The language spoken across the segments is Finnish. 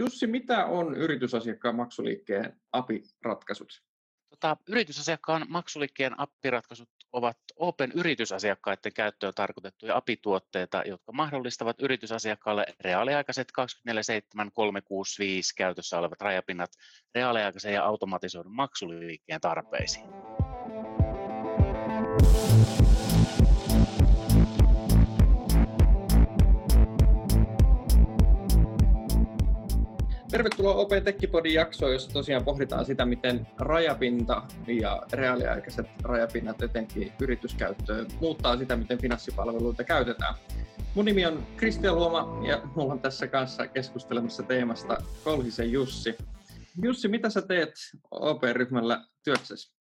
Jussi, mitä on yritysasiakkaan maksuliikkeen API-ratkaisut? Tota, yritysasiakkaan maksuliikkeen appiratkaisut ovat Open yritysasiakkaiden käyttöön tarkoitettuja API-tuotteita, jotka mahdollistavat yritysasiakkaalle reaaliaikaiset 24-7 365 käytössä olevat rajapinnat reaaliaikaisen ja automatisoidun maksuliikkeen tarpeisiin. Tervetuloa OP Tekkipodin jaksoon, jossa tosiaan pohditaan sitä, miten rajapinta ja reaaliaikaiset rajapinnat etenkin yrityskäyttöön muuttaa sitä, miten finanssipalveluita käytetään. Mun nimi on Kristian Luoma ja mulla on tässä kanssa keskustelemassa teemasta Kolhisen Jussi. Jussi, mitä sä teet OP-ryhmällä työksessä?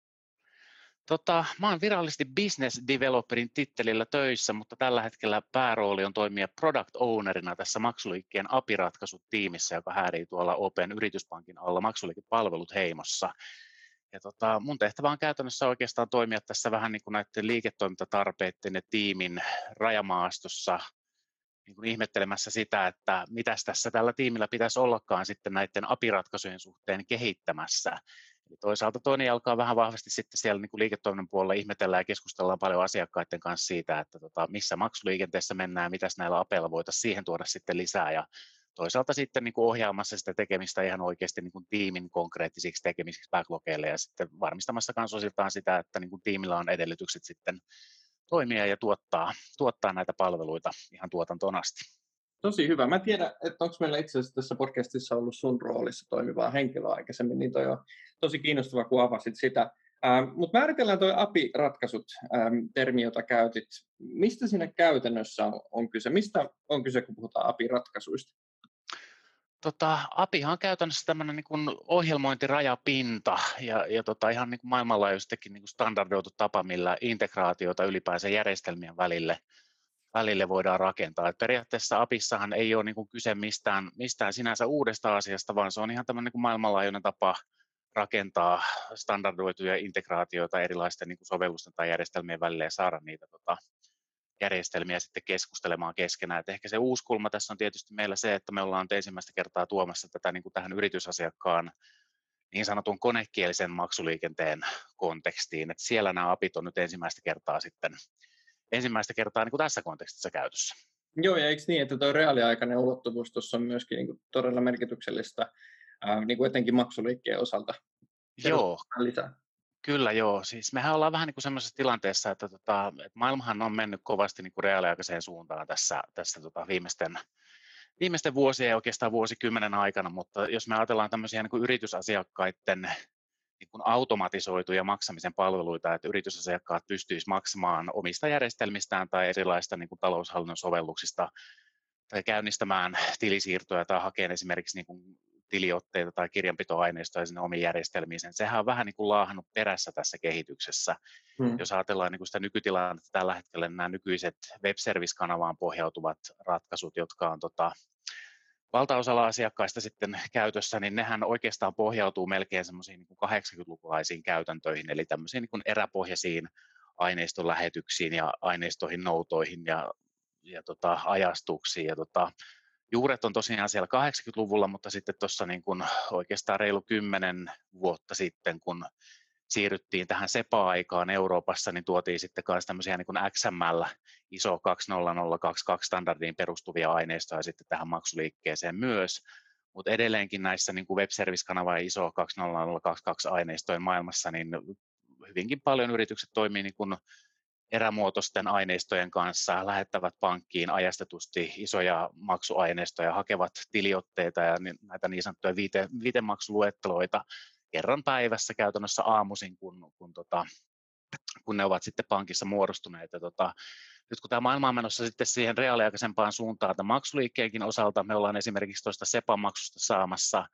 Tota, mä oon virallisesti business developerin tittelillä töissä, mutta tällä hetkellä päärooli on toimia product ownerina tässä maksuliikkeen API-ratkaisutiimissä, joka häärii tuolla Open Yrityspankin alla maksuliikepalvelut heimossa. Ja tota, mun tehtävä on käytännössä oikeastaan toimia tässä vähän niin kuin näiden liiketoimintatarpeiden ja tiimin rajamaastossa niin kuin ihmettelemässä sitä, että mitä tässä tällä tiimillä pitäisi ollakaan sitten näiden API-ratkaisujen suhteen kehittämässä. Eli toisaalta toinen alkaa vähän vahvasti sitten siellä niin kuin liiketoiminnan puolella ihmetellään ja keskustellaan paljon asiakkaiden kanssa siitä, että tota, missä maksuliikenteessä mennään, mitä näillä apeilla voitaisiin siihen tuoda sitten lisää ja toisaalta sitten niin kuin ohjaamassa sitä tekemistä ihan oikeasti niin kuin tiimin konkreettisiksi tekemisiksi backlogeille ja sitten varmistamassa myös osiltaan sitä, että niin kuin tiimillä on edellytykset sitten toimia ja tuottaa, tuottaa näitä palveluita ihan tuotantoon asti. Tosi hyvä. Mä tiedän, että onko meillä itse asiassa tässä podcastissa ollut sun roolissa toimivaa henkilöä aikaisemmin, niin toi on tosi kiinnostava, kun avasit sitä. Ähm, Mutta määritellään tuo API-ratkaisut, ähm, termi, jota käytit. Mistä siinä käytännössä on, on kyse? Mistä on kyse, kun puhutaan API-ratkaisuista? Tota, API on käytännössä tämmöinen niin ohjelmointirajapinta ja, ja tota, ihan niin kuin maailmanlaajuisestikin niin standardoitu tapa, millä integraatiota ylipäänsä järjestelmien välille – välille voidaan rakentaa. Et periaatteessa APIssahan ei ole niin kuin kyse mistään, mistään sinänsä uudesta asiasta, vaan se on ihan tämmöinen niin maailmanlaajuinen tapa rakentaa standardoituja integraatioita erilaisten niin kuin sovellusten tai järjestelmien välille ja saada niitä tota, järjestelmiä sitten keskustelemaan keskenään. Et ehkä se uusi kulma tässä on tietysti meillä se, että me ollaan ensimmäistä kertaa tuomassa tätä niin kuin tähän yritysasiakkaan niin sanotun konekielisen maksuliikenteen kontekstiin, että siellä nämä apit on nyt ensimmäistä kertaa sitten ensimmäistä kertaa niin kuin tässä kontekstissa käytössä. Joo, ja eikö niin, että tuo reaaliaikainen ulottuvuus tuossa on myöskin niin kuin todella merkityksellistä, ää, niin kuin etenkin maksuliikkeen osalta? Joo, lisää. Kyllä joo. Siis mehän ollaan vähän niin kuin sellaisessa tilanteessa, että, tota, että maailmahan on mennyt kovasti niin kuin reaaliaikaiseen suuntaan tässä, tässä tota viimeisten, viimeisten vuosien ja oikeastaan vuosikymmenen aikana, mutta jos me ajatellaan tämmöisiä niin kuin yritysasiakkaiden niin kuin automatisoituja maksamisen palveluita, että yritysasiakkaat pystyisivät maksamaan omista järjestelmistä tai erilaista niin kuin taloushallinnon sovelluksista tai käynnistämään tilisiirtoja tai hakemaan esimerkiksi niin kuin tiliotteita tai kirjanpitoaineistoja sinne omiin järjestelmiin. Sehän on vähän niin kuin laahannut perässä tässä kehityksessä. Hmm. Jos ajatellaan niin kuin sitä nykytilannetta tällä hetkellä, niin nämä nykyiset web service-kanavaan pohjautuvat ratkaisut, jotka on tota, valtaosalla asiakkaista sitten käytössä, niin nehän oikeastaan pohjautuu melkein semmoisiin niin 80-lukulaisiin käytäntöihin, eli tämmöisiin niin eräpohjaisiin aineiston lähetyksiin ja aineistoihin noutoihin ja, ja tota, ajastuksiin. Ja tota, juuret on tosiaan siellä 80-luvulla, mutta sitten tuossa niin kuin oikeastaan reilu kymmenen vuotta sitten, kun siirryttiin tähän SEPA-aikaan Euroopassa, niin tuotiin sitten myös tämmöisiä niin XML, ISO 20022 standardiin perustuvia aineistoja sitten tähän maksuliikkeeseen myös, mutta edelleenkin näissä niin kuin web service-kanava ja ISO 20022 aineistojen maailmassa, niin hyvinkin paljon yritykset toimii niin kuin erämuotoisten aineistojen kanssa, lähettävät pankkiin ajastetusti isoja maksuaineistoja, hakevat tiliotteita ja näitä niin sanottuja viite, viitemaksuluetteloita, kerran päivässä käytännössä aamuisin, kun, kun, tota, kun ne ovat sitten pankissa muodostuneet. Ja tota, nyt kun tämä maailma on menossa sitten siihen reaaliaikaisempaan suuntaan tämän maksuliikkeenkin osalta, me ollaan esimerkiksi tuosta SEPA-maksusta saamassa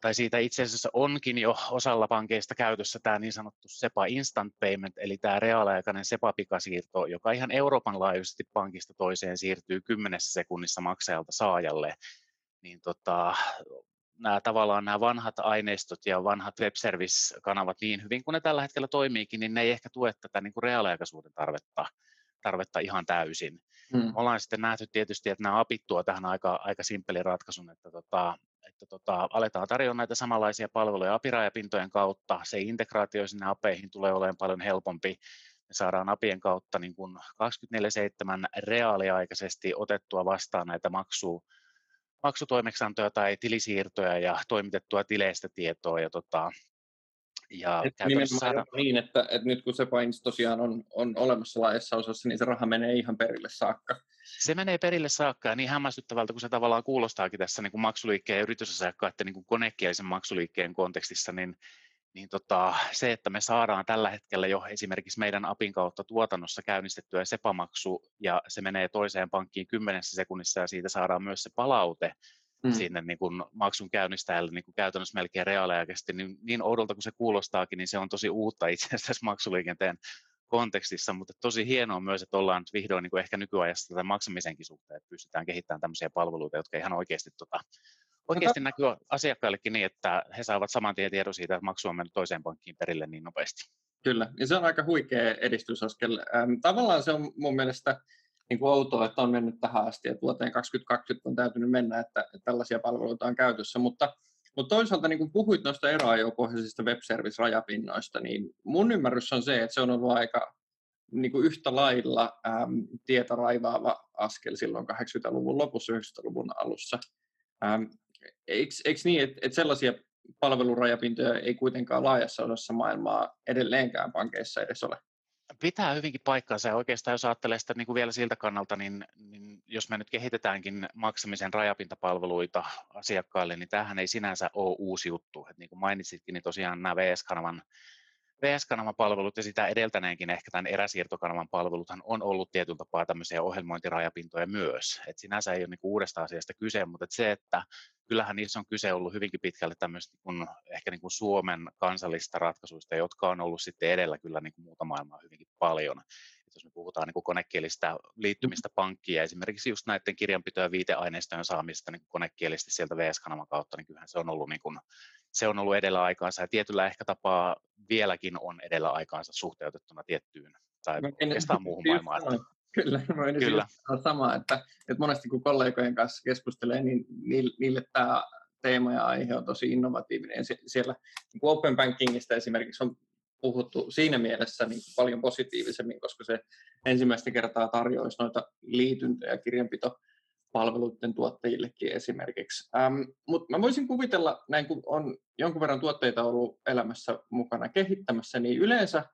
tai siitä itse asiassa onkin jo osalla pankeista käytössä tämä niin sanottu SEPA Instant Payment, eli tämä reaaliaikainen SEPA-pikasiirto, joka ihan Euroopan laajuisesti pankista toiseen siirtyy kymmenessä sekunnissa maksajalta saajalle, niin tota, nämä tavallaan nämä vanhat aineistot ja vanhat web service-kanavat niin hyvin kuin ne tällä hetkellä toimiikin, niin ne ei ehkä tue tätä niin kuin reaaliaikaisuuden tarvetta, tarvetta ihan täysin. Hmm. ollaan sitten nähty tietysti, että nämä apit tuo tähän aika, aika simppelin ratkaisun, että, tota, että tota, aletaan tarjota näitä samanlaisia palveluja apirajapintojen kautta. Se integraatio sinne apeihin tulee olemaan paljon helpompi. Me saadaan apien kautta niin kuin 24-7 reaaliaikaisesti otettua vastaan näitä maksua, maksutoimeksantoja tai tilisiirtoja ja toimitettua tileistä tietoa. Ja tota, ja saada... niin, että, että nyt kun se pains tosiaan on, on olemassa laajassa osassa, niin se raha menee ihan perille saakka. Se menee perille saakka ja niin hämmästyttävältä kuin se tavallaan kuulostaakin tässä niin kuin maksuliikkeen ja yritysasiakkaiden niin kuin konekielisen maksuliikkeen kontekstissa, niin, niin tota, se, että me saadaan tällä hetkellä jo esimerkiksi meidän APin kautta tuotannossa käynnistettyä SEPA-maksu ja se menee toiseen pankkiin kymmenessä sekunnissa ja siitä saadaan myös se palaute, mm. sinne niin kuin maksun käynnistäjälle niin kuin käytännössä melkein reaaliaikaisesti, niin, niin oudolta kuin se kuulostaakin, niin se on tosi uutta itse asiassa maksuliikenteen kontekstissa, mutta tosi hienoa myös, että ollaan nyt vihdoin niin kuin ehkä nykyajassa tätä maksamisenkin suhteen, että pystytään kehittämään tämmöisiä palveluita, jotka ihan oikeasti, tota, oikeasti näkyy asiakkaillekin niin, että he saavat saman tien tiedon siitä, että maksu on mennyt toiseen pankkiin perille niin nopeasti. Kyllä, ja se on aika huikea edistysaskel. Tavallaan se on mun mielestä niin kuin outoa, että on mennyt tähän asti, että vuoteen 2020 on täytynyt mennä, että, että tällaisia palveluita on käytössä, mutta, mutta toisaalta niin kuin puhuit noista eroajopohjaisista web service-rajapinnoista, niin mun ymmärrys on se, että se on ollut aika niin kuin yhtä lailla äm, tietä raivaava askel silloin 80-luvun lopussa, 90-luvun alussa. Ähm, eikö, eikö niin, että, että sellaisia palvelurajapintoja ei kuitenkaan laajassa osassa maailmaa edelleenkään pankeissa edes ole? pitää hyvinkin paikkaansa ja oikeastaan jos ajattelee sitä niin kuin vielä siltä kannalta, niin, niin jos me nyt kehitetäänkin maksamisen rajapintapalveluita asiakkaille, niin tämähän ei sinänsä ole uusi juttu. Et niin kuin mainitsitkin, niin tosiaan nämä VS-kanavan VS-kanavan palvelut ja sitä edeltäneenkin ehkä tämän eräsiirtokanavan palveluthan on ollut tietyllä tapaa tämmöisiä ohjelmointirajapintoja myös. Et sinänsä ei ole niin uudesta asiasta kyse, mutta et se, että kyllähän niissä on kyse ollut hyvinkin pitkälle tämmöistä niin ehkä niin kuin Suomen kansallista ratkaisuista, jotka on ollut sitten edellä kyllä niin kuin muuta maailmaa hyvinkin paljon. Et jos me puhutaan niin kuin konekielistä liittymistä pankkiin ja esimerkiksi just näiden kirjanpito- ja viiteaineistojen saamista niin konekielisesti sieltä VS-kanavan kautta, niin kyllähän se on ollut, niin kuin, se on ollut edellä aikaansa ja tietyllä ehkä tapaa vieläkin on edellä aikaansa suhteutettuna tiettyyn tai oikeastaan muuhun maailmaan. Kyllä, mä Kyllä. sanoa sama, että, että monesti kun kollegojen kanssa keskustelee, niin niille tämä teema ja aihe on tosi innovatiivinen. Siellä niin kuin Open Bankingista esimerkiksi on puhuttu siinä mielessä niin paljon positiivisemmin, koska se ensimmäistä kertaa tarjoaisi noita liityntöjä kirjanpitopalveluiden tuottajillekin esimerkiksi. Ähm, Mutta mä voisin kuvitella, näin kun on jonkun verran tuotteita ollut elämässä mukana kehittämässä, niin yleensä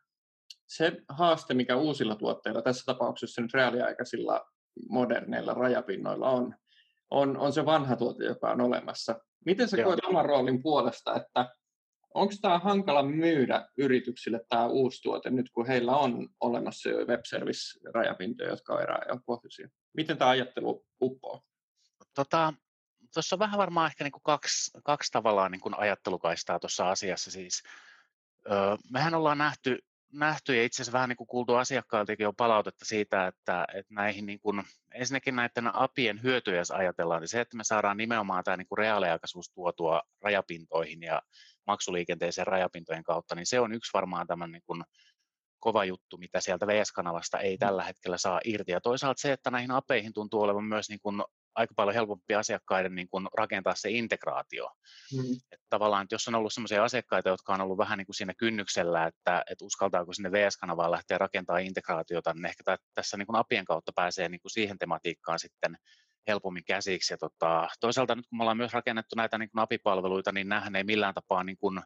se haaste, mikä uusilla tuotteilla, tässä tapauksessa nyt reaaliaikaisilla moderneilla rajapinnoilla on, on, on se vanha tuote, joka on olemassa. Miten sä koet oman roolin puolesta, että onko tämä hankala myydä yrityksille tämä uusi tuote nyt, kun heillä on olemassa jo web service-rajapintoja, jotka on eräajopohjaisia? Miten tämä ajattelu uppoo? Tota, tuossa on vähän varmaan ehkä niin kaksi, kaksi tavallaan niin ajattelukaistaa tuossa asiassa. Siis, öö, mehän ollaan nähty nähty ja itse asiassa vähän niin kuultu asiakkailtakin on palautetta siitä, että, että näihin niin kuin, ensinnäkin näiden apien hyötyjä, jos ajatellaan, niin se, että me saadaan nimenomaan tämä niin kuin reaaliaikaisuus tuotua rajapintoihin ja maksuliikenteeseen rajapintojen kautta, niin se on yksi varmaan tämän niin kuin kova juttu, mitä sieltä VS-kanavasta ei tällä hetkellä saa irti. Ja toisaalta se, että näihin apeihin tuntuu olevan myös niin kuin aika paljon helpompi asiakkaiden niin kuin rakentaa se integraatio. Mm. Että tavallaan, että jos on ollut sellaisia asiakkaita, jotka on ollut vähän niin kuin siinä kynnyksellä, että, että uskaltaako sinne VS-kanavaan lähteä rakentamaan integraatiota, niin ehkä tässä niin kuin apien kautta pääsee niin kuin siihen tematiikkaan sitten helpommin käsiksi. Ja tota, toisaalta nyt kun me ollaan myös rakennettu näitä niin kuin apipalveluita, niin nämähän ei millään tapaa niin kuin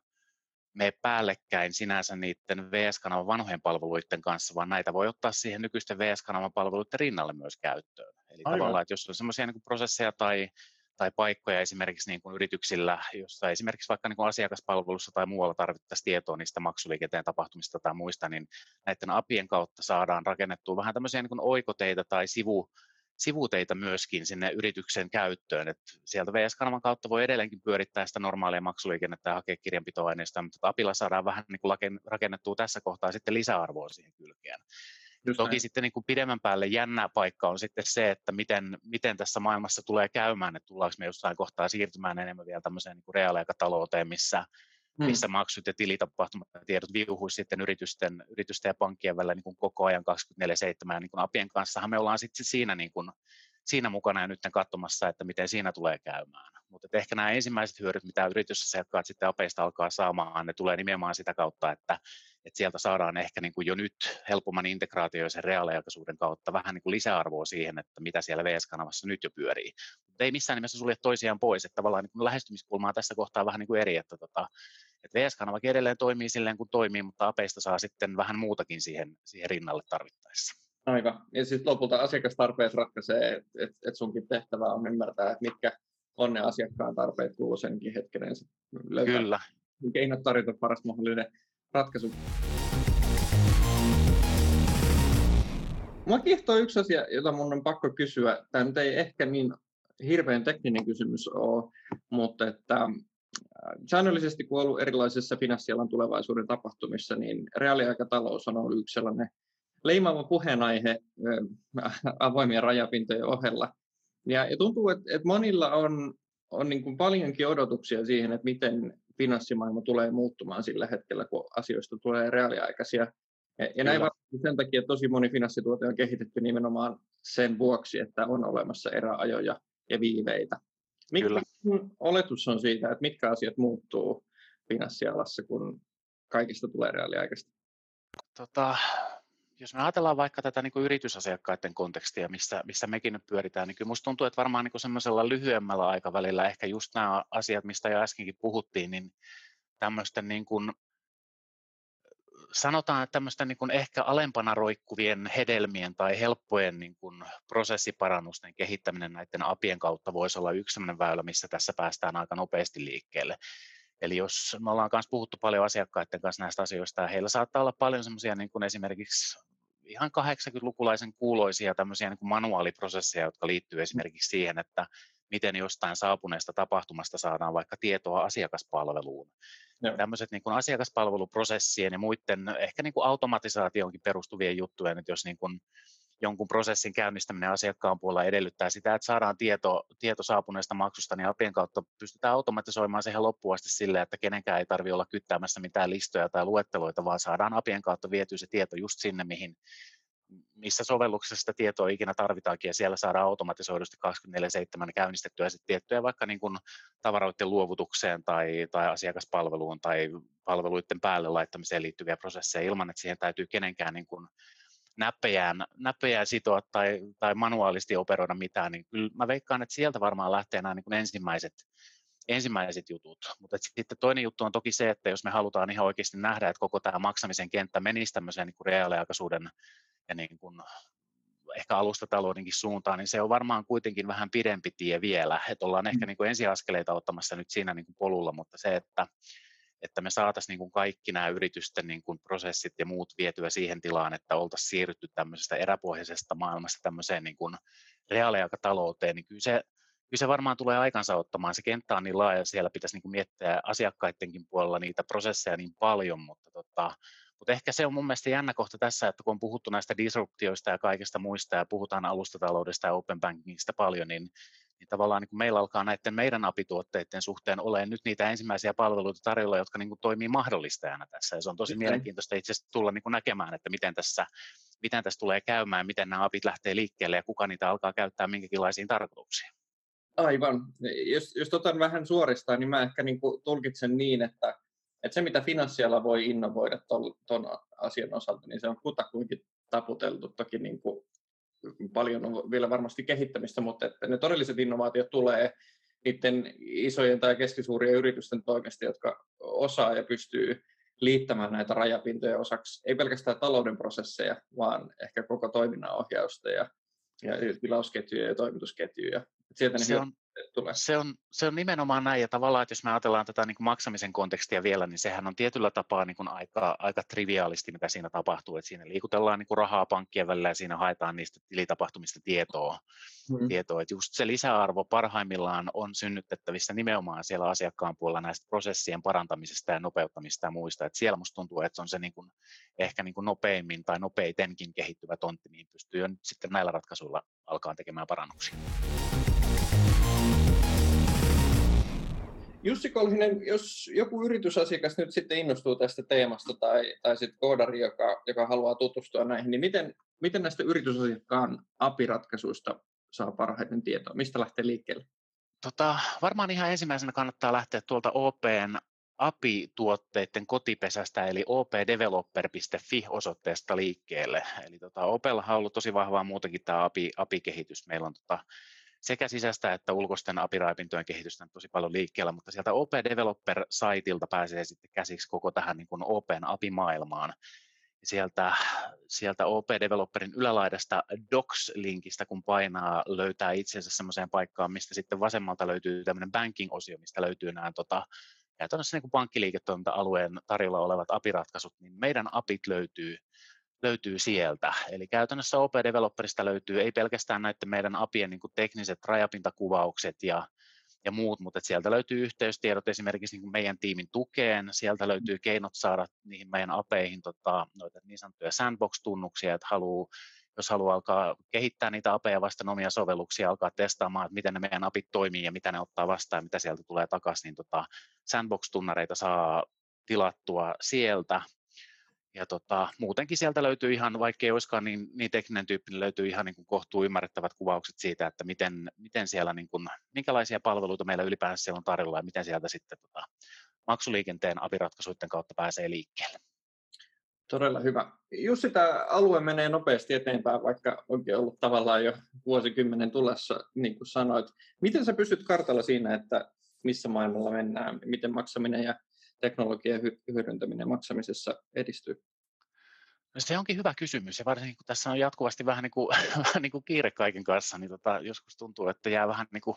mene päällekkäin sinänsä niiden VS-kanavan vanhojen palveluiden kanssa, vaan näitä voi ottaa siihen nykyisten VS-kanavan palveluiden rinnalle myös käyttöön. Eli Aivan. tavallaan, että jos on sellaisia niin prosesseja tai, tai paikkoja esimerkiksi niin kuin yrityksillä, jossa esimerkiksi vaikka niin kuin asiakaspalvelussa tai muualla tarvittaisiin tietoa niistä maksuliikenteen tapahtumista tai muista, niin näiden apien kautta saadaan rakennettua vähän tämmöisiä niin kuin oikoteita tai sivu, sivuteita myöskin sinne yrityksen käyttöön. Et sieltä VS-kanavan kautta voi edelleenkin pyörittää sitä normaalia maksuliikennettä ja hakea kirjanpitoaineista, mutta apilla saadaan vähän niin kuin rakennettua tässä kohtaa sitten lisäarvoa siihen kylkeen. Just Toki näin. sitten niin kuin pidemmän päälle jännä paikka on sitten se, että miten, miten tässä maailmassa tulee käymään, että tullaanko me jossain kohtaa siirtymään enemmän vielä tämmöiseen niin reaaliaikatalouteen, missä hmm. missä maksut ja tilitapahtumat ja tiedot viuhuisi sitten yritysten, yritysten ja pankkien välillä niin kuin koko ajan 24-7. Ja niin kuin Apien kanssahan me ollaan sitten siinä, niin kuin, siinä mukana ja nyt katsomassa, että miten siinä tulee käymään. mutta ehkä nämä ensimmäiset hyödyt, mitä yritysasiakkaat sitten apeista alkaa saamaan, ne tulee nimenomaan sitä kautta, että, että sieltä saadaan ehkä niin kuin jo nyt helpomman integraatio ja sen reaaliaikaisuuden kautta vähän niin kuin lisäarvoa siihen, että mitä siellä VS-kanavassa nyt jo pyörii. Mutta ei missään nimessä sulje toisiaan pois, että tavallaan niin lähestymiskulma on tässä kohtaa vähän niin kuin eri, että, tota, että VS-kanavakin edelleen toimii silleen kuin toimii, mutta apeista saa sitten vähän muutakin siihen, siihen rinnalle tarvittaessa. Aivan. Ja sitten lopulta asiakastarpeet ratkaisee, että et, et sunkin tehtävä on ymmärtää, että mitkä on ne asiakkaan tarpeet kulloisenkin hetken löytää Kyllä. keinot tarjota paras mahdollinen ratkaisu. Mua kiehtoo yksi asia, jota mun on pakko kysyä. Tämä nyt ei ehkä niin hirveän tekninen kysymys ole, mutta että säännöllisesti kun ollut erilaisissa finanssialan tulevaisuuden tapahtumissa, niin reaaliaikatalous on ollut yksi sellainen leimaava puheenaihe avoimien rajapintojen ohella. Ja, ja tuntuu, että, että monilla on, on niin kuin paljonkin odotuksia siihen, että miten finanssimaailma tulee muuttumaan sillä hetkellä, kun asioista tulee reaaliaikaisia. Ja, ja näin varmasti sen takia, että tosi moni finanssituote on kehitetty nimenomaan sen vuoksi, että on olemassa eräajoja ja viiveitä. Mikä oletus on siitä, että mitkä asiat muuttuu finanssialassa, kun kaikista tulee reaaliaikaista? Tota, jos me ajatellaan vaikka tätä niin kuin yritysasiakkaiden kontekstia, missä, missä mekin nyt pyöritään, niin kyllä minusta tuntuu, että varmaan niin kuin semmoisella lyhyemmällä aikavälillä ehkä just nämä asiat, mistä jo äskenkin puhuttiin, niin tämmöisten niin kuin, sanotaan, että tämmöisten niin kuin ehkä alempana roikkuvien hedelmien tai helppojen niin kuin prosessiparannusten kehittäminen näiden apien kautta voisi olla yksi sellainen väylä, missä tässä päästään aika nopeasti liikkeelle. Eli jos me ollaan myös puhuttu paljon asiakkaiden kanssa näistä asioista, ja heillä saattaa olla paljon semmoisia niin kuin esimerkiksi ihan 80-lukulaisen kuuloisia tämmöisiä niin kuin manuaaliprosesseja, jotka liittyy esimerkiksi siihen, että miten jostain saapuneesta tapahtumasta saadaan vaikka tietoa asiakaspalveluun. Joo. Tämmöiset niin kuin asiakaspalveluprosessien ja muiden ehkä niin kuin automatisaatioonkin perustuvien juttujen, että jos niin kuin jonkun prosessin käynnistäminen asiakkaan puolella edellyttää sitä, että saadaan tieto, tieto saapuneesta maksusta, niin apien kautta pystytään automatisoimaan siihen loppuun asti silleen, että kenenkään ei tarvitse olla kyttäämässä mitään listoja tai luetteloita, vaan saadaan apien kautta vietyä se tieto just sinne, mihin, missä sovelluksessa sitä tietoa ikinä tarvitaankin, ja siellä saadaan automatisoidusti 24-7 käynnistettyä sitten tiettyjä vaikka niin kuin tavaroiden luovutukseen tai, tai asiakaspalveluun tai palveluiden päälle laittamiseen liittyviä prosesseja ilman, että siihen täytyy kenenkään niin kuin näppejään, näppejään sitoa tai, tai manuaalisti operoida mitään, niin kyllä mä veikkaan, että sieltä varmaan lähtee nämä niin kuin ensimmäiset, ensimmäiset jutut. Mutta sitten toinen juttu on toki se, että jos me halutaan ihan oikeasti nähdä, että koko tämä maksamisen kenttä menisi tämmöiseen niin kuin reaaliaikaisuuden ja niin kuin ehkä alustataloudenkin suuntaan, niin se on varmaan kuitenkin vähän pidempi tie vielä. Että ollaan ehkä mm. niin kuin ensiaskeleita ottamassa nyt siinä niin kuin polulla, mutta se, että että me saataisiin niin kuin kaikki nämä yritysten niin kuin prosessit ja muut vietyä siihen tilaan, että oltaisiin siirrytty tämmöisestä eräpohjaisesta maailmasta tämmöiseen niin kuin reaaliaikatalouteen, niin kyllä se, kyllä se varmaan tulee aikansa ottamaan. Se kenttä on niin laaja, siellä pitäisi niin kuin miettiä asiakkaidenkin puolella niitä prosesseja niin paljon, mutta, tota, mutta ehkä se on mun mielestä jännä kohta tässä, että kun on puhuttu näistä disruptioista ja kaikista muista ja puhutaan alustataloudesta ja open bankingista paljon, niin niin tavallaan niin kuin meillä alkaa näiden meidän apituotteiden suhteen olemaan nyt niitä ensimmäisiä palveluita tarjolla, jotka niin kuin toimii mahdollistajana tässä. Ja se on tosi Kyllä. mielenkiintoista itse asiassa tulla niin kuin näkemään, että miten tässä, miten tässä tulee käymään, miten nämä apit lähtee liikkeelle ja kuka niitä alkaa käyttää minkäkinlaisiin tarkoituksiin. Aivan. Jos, jos otan vähän suoristaa, niin mä ehkä niin kuin tulkitsen niin, että, että se mitä finanssiala voi innovoida tuon asian osalta, niin se on kutakuinkin taputeltu. Toki niin kuin paljon on vielä varmasti kehittämistä, mutta että ne todelliset innovaatiot tulee niiden isojen tai keskisuurien yritysten toimesta, jotka osaa ja pystyy liittämään näitä rajapintoja osaksi, ei pelkästään talouden prosesseja, vaan ehkä koko toiminnan ohjausta ja, ja tilausketjuja ja toimitusketjuja. Sieltä se on, tulee. Se on, se on nimenomaan näin, ja tavallaan, että jos me ajatellaan tätä niin kuin maksamisen kontekstia vielä, niin sehän on tietyllä tapaa niin kuin aika, aika triviaalisti, mitä siinä tapahtuu, että siinä liikutellaan niin kuin rahaa pankkien välillä ja siinä haetaan niistä tilitapahtumista tietoa. Mm. tietoa. Että just se lisäarvo parhaimmillaan on synnytettävissä nimenomaan siellä asiakkaan puolella näistä prosessien parantamisesta ja nopeuttamista ja muista. Että siellä musta tuntuu, että se on se niin kuin, ehkä niin kuin nopeimmin tai nopeitenkin kehittyvä tontti, mihin pystyy jo nyt sitten näillä ratkaisuilla alkaa tekemään parannuksia. Jussi Kolhinen, jos joku yritysasiakas nyt sitten innostuu tästä teemasta tai, tai sitten koodari, joka, joka haluaa tutustua näihin, niin miten, miten näistä yritysasiakkaan apiratkaisuista saa parhaiten tietoa? Mistä lähtee liikkeelle? Tota, varmaan ihan ensimmäisenä kannattaa lähteä tuolta OPn API-tuotteiden kotipesästä, eli opdeveloper.fi-osoitteesta liikkeelle. Eli tota, Opella on ollut tosi vahvaa muutakin tämä API, API-kehitys. Meillä on tota, sekä sisäistä että ulkoisten API-raipintojen kehitystä tosi paljon liikkeellä, mutta sieltä OP Developer-saitilta pääsee sitten käsiksi koko tähän niin kuin Open API-maailmaan. Sieltä, sieltä OP Developerin ylälaidasta Docs-linkistä, kun painaa, löytää itsensä semmoiseen paikkaan, mistä sitten vasemmalta löytyy tämmöinen banking-osio, mistä löytyy nämä tota, käytännössä niin pankkiliiketoiminta-alueen tarjolla olevat API-ratkaisut, niin meidän APIt löytyy, löytyy sieltä. Eli käytännössä OP Developerista löytyy ei pelkästään näiden meidän APien niin kuin tekniset rajapintakuvaukset ja, ja muut, mutta sieltä löytyy yhteystiedot esimerkiksi niin kuin meidän tiimin tukeen, sieltä löytyy keinot saada niihin meidän apeihin tota, noita niin sanottuja sandbox-tunnuksia, että haluaa jos haluaa alkaa kehittää niitä apeja vasten omia sovelluksia, alkaa testaamaan, että miten ne meidän apit toimii ja mitä ne ottaa vastaan ja mitä sieltä tulee takaisin, niin tota sandbox-tunnareita saa tilattua sieltä. Ja tota, muutenkin sieltä löytyy ihan, vaikka ei olisikaan niin, niin tekninen tyyppi, niin löytyy ihan niin kuin kohtuu ymmärrettävät kuvaukset siitä, että miten, miten siellä, niin kuin, minkälaisia palveluita meillä ylipäänsä siellä on tarjolla ja miten sieltä sitten tota, maksuliikenteen apiratkaisuiden kautta pääsee liikkeelle. Todella hyvä. Jussi, tämä alue menee nopeasti eteenpäin, vaikka onkin ollut tavallaan jo vuosikymmenen tulessa, niin kuin sanoit. Miten sä pystyt kartalla siinä, että missä maailmalla mennään, miten maksaminen ja teknologian hyödyntäminen maksamisessa edistyy? No se onkin hyvä kysymys ja varsinkin kun tässä on jatkuvasti vähän niin kuin, vähän niin kuin kiire kaiken kanssa, niin tota, joskus tuntuu, että jää vähän niin kuin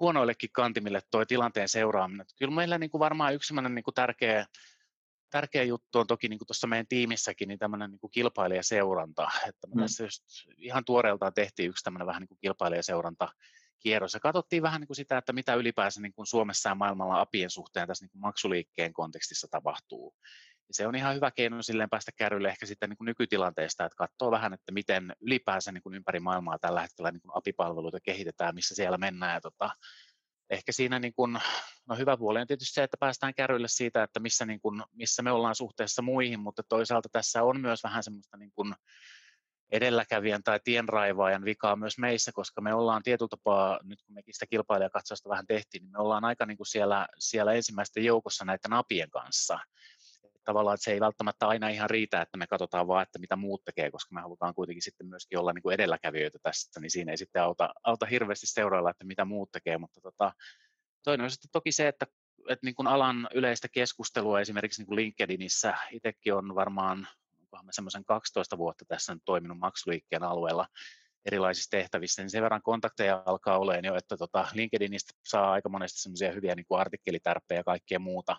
huonoillekin kantimille tuo tilanteen seuraaminen. Kyllä meillä niin kuin varmaan yksi niin kuin tärkeä tärkeä juttu on toki niin kuin tuossa meidän tiimissäkin niin tämmöinen niin kuin kilpailijaseuranta. Että me mm. tässä just ihan tuoreeltaan tehtiin yksi tämmöinen vähän niin kuin kilpailijaseuranta kierros ja katsottiin vähän niin kuin sitä, että mitä ylipäänsä niin kuin Suomessa ja maailmalla apien suhteen tässä niin kuin maksuliikkeen kontekstissa tapahtuu. Ja se on ihan hyvä keino silleen päästä kärrylle ehkä sitten niin kuin nykytilanteesta, että katsoo vähän, että miten ylipäänsä niin kuin ympäri maailmaa tällä hetkellä niin kuin apipalveluita kehitetään, missä siellä mennään. Ja tota, ehkä siinä niin kuin, no hyvä puoli on tietysti se, että päästään kärryille siitä, että missä, niin kuin, missä me ollaan suhteessa muihin, mutta toisaalta tässä on myös vähän semmoista niin kuin edelläkävijän tai tienraivaajan vikaa myös meissä, koska me ollaan tietyllä tapaa, nyt kun mekin sitä kilpailijakatsausta vähän tehtiin, niin me ollaan aika niin kuin siellä, siellä ensimmäisten joukossa näiden napien kanssa. Tavallaan, että se ei välttämättä aina ihan riitä, että me katsotaan vaan, että mitä muut tekee, koska me halutaan kuitenkin sitten myöskin olla niin kuin edelläkävijöitä tässä, niin siinä ei sitten auta, auta hirveästi seurailla, että mitä muut tekee, mutta tota, toinen on sitten toki se, että, että niin kuin alan yleistä keskustelua esimerkiksi niin kuin LinkedInissä, itsekin on varmaan onkohan semmoisen 12 vuotta tässä nyt toiminut maksuliikkeen alueella erilaisissa tehtävissä, niin sen verran kontakteja alkaa olemaan jo, että tota LinkedInistä saa aika monesti semmoisia hyviä niin kuin artikkelitärppejä ja kaikkea muuta,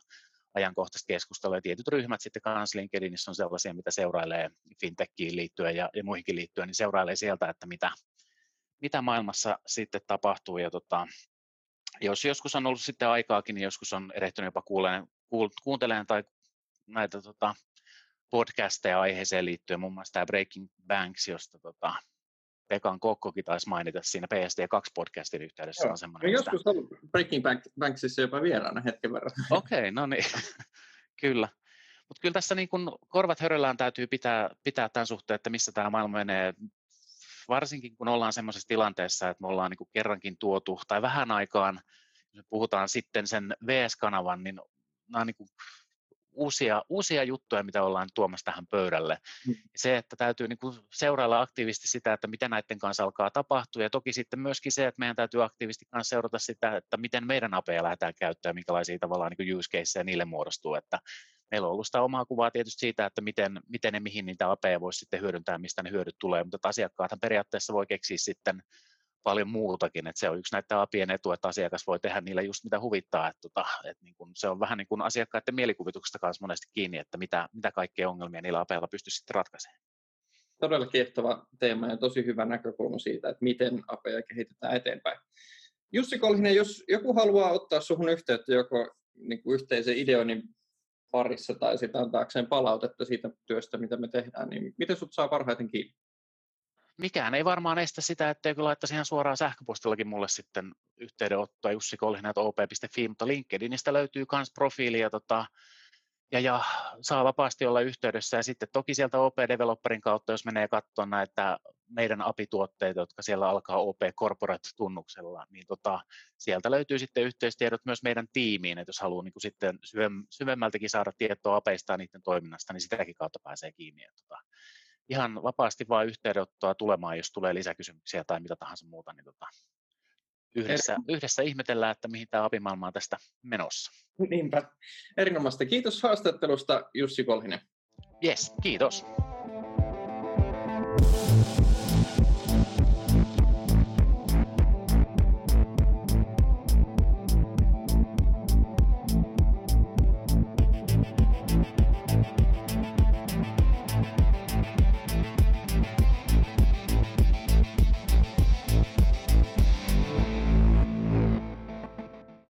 ajankohtaista keskustelua. Ja tietyt ryhmät sitten kanssa LinkedInissä on sellaisia, mitä seurailee fintechiin liittyen ja, ja muihinkin liittyen, niin seurailee sieltä, että mitä, mitä maailmassa sitten tapahtuu. Ja tota, jos joskus on ollut sitten aikaakin, niin joskus on erehtynyt jopa kuuleen, kuul, kuuntelemaan tai näitä tota, podcasteja aiheeseen liittyen, muun muassa tämä Breaking Banks, josta tota, Pekan Kokkokin taisi mainita siinä PSD2-podcastin yhteydessä. Joo. On semmoinen, joskus sitä... ollut Breaking Banksissa jopa vieraana hetken verran. Okei, okay, no niin, kyllä. Mutta kyllä tässä niin kun korvat höröllään täytyy pitää, pitää tämän suhteen, että missä tämä maailma menee. Varsinkin kun ollaan semmoisessa tilanteessa, että me ollaan niin kerrankin tuotu, tai vähän aikaan, jos puhutaan sitten sen VS-kanavan, niin nämä on niin uusia, uusia juttuja, mitä ollaan tuomassa tähän pöydälle. Mm. Se, että täytyy niin kuin seurailla aktiivisesti sitä, että mitä näiden kanssa alkaa tapahtua, ja toki sitten myöskin se, että meidän täytyy aktiivisesti kanssa seurata sitä, että miten meidän apeja lähdetään käyttämään, minkälaisia tavallaan niin use caseja niille muodostuu, että meillä on ollut sitä omaa kuvaa tietysti siitä, että miten, miten ja mihin niitä apeja voisi sitten hyödyntää, mistä ne hyödyt tulee, mutta asiakkaathan periaatteessa voi keksiä sitten paljon muutakin, että se on yksi näitä apien etu, että asiakas voi tehdä niillä just mitä huvittaa, että, tota, että niin kun se on vähän niin kuin asiakkaiden mielikuvituksesta kanssa monesti kiinni, että mitä, mitä kaikkea ongelmia niillä apeilla pystyy sitten ratkaisemaan. Todella kiehtova teema ja tosi hyvä näkökulma siitä, että miten apeja kehitetään eteenpäin. Jussi Kolhinen, jos joku haluaa ottaa sinuun yhteyttä joko niin kuin yhteisen ideoinnin parissa tai sitä antaakseen palautetta siitä työstä, mitä me tehdään, niin miten sinut saa parhaiten kiinni? Mikään ei varmaan estä sitä, etteikö laittaisi ihan suoraan sähköpostillakin mulle sitten yhteydenottoa Jussi op.fi, mutta LinkedInistä löytyy myös profiili ja, tota, ja, ja, saa vapaasti olla yhteydessä. Ja sitten toki sieltä OP Developerin kautta, jos menee katsomaan näitä meidän API-tuotteita, jotka siellä alkaa OP Corporate-tunnuksella, niin tota, sieltä löytyy sitten yhteystiedot myös meidän tiimiin, että jos haluaa niin sitten syvemmältäkin saada tietoa apeista ja niiden toiminnasta, niin sitäkin kautta pääsee kiinni. Ja tota, ihan vapaasti vain yhteydenottoa tulemaan, jos tulee lisäkysymyksiä tai mitä tahansa muuta, niin tota, yhdessä, yhdessä ihmetellään, että mihin tämä apimaailma on tästä menossa. Niinpä. Erinomaista. Kiitos haastattelusta Jussi Kolhinen. Yes, kiitos.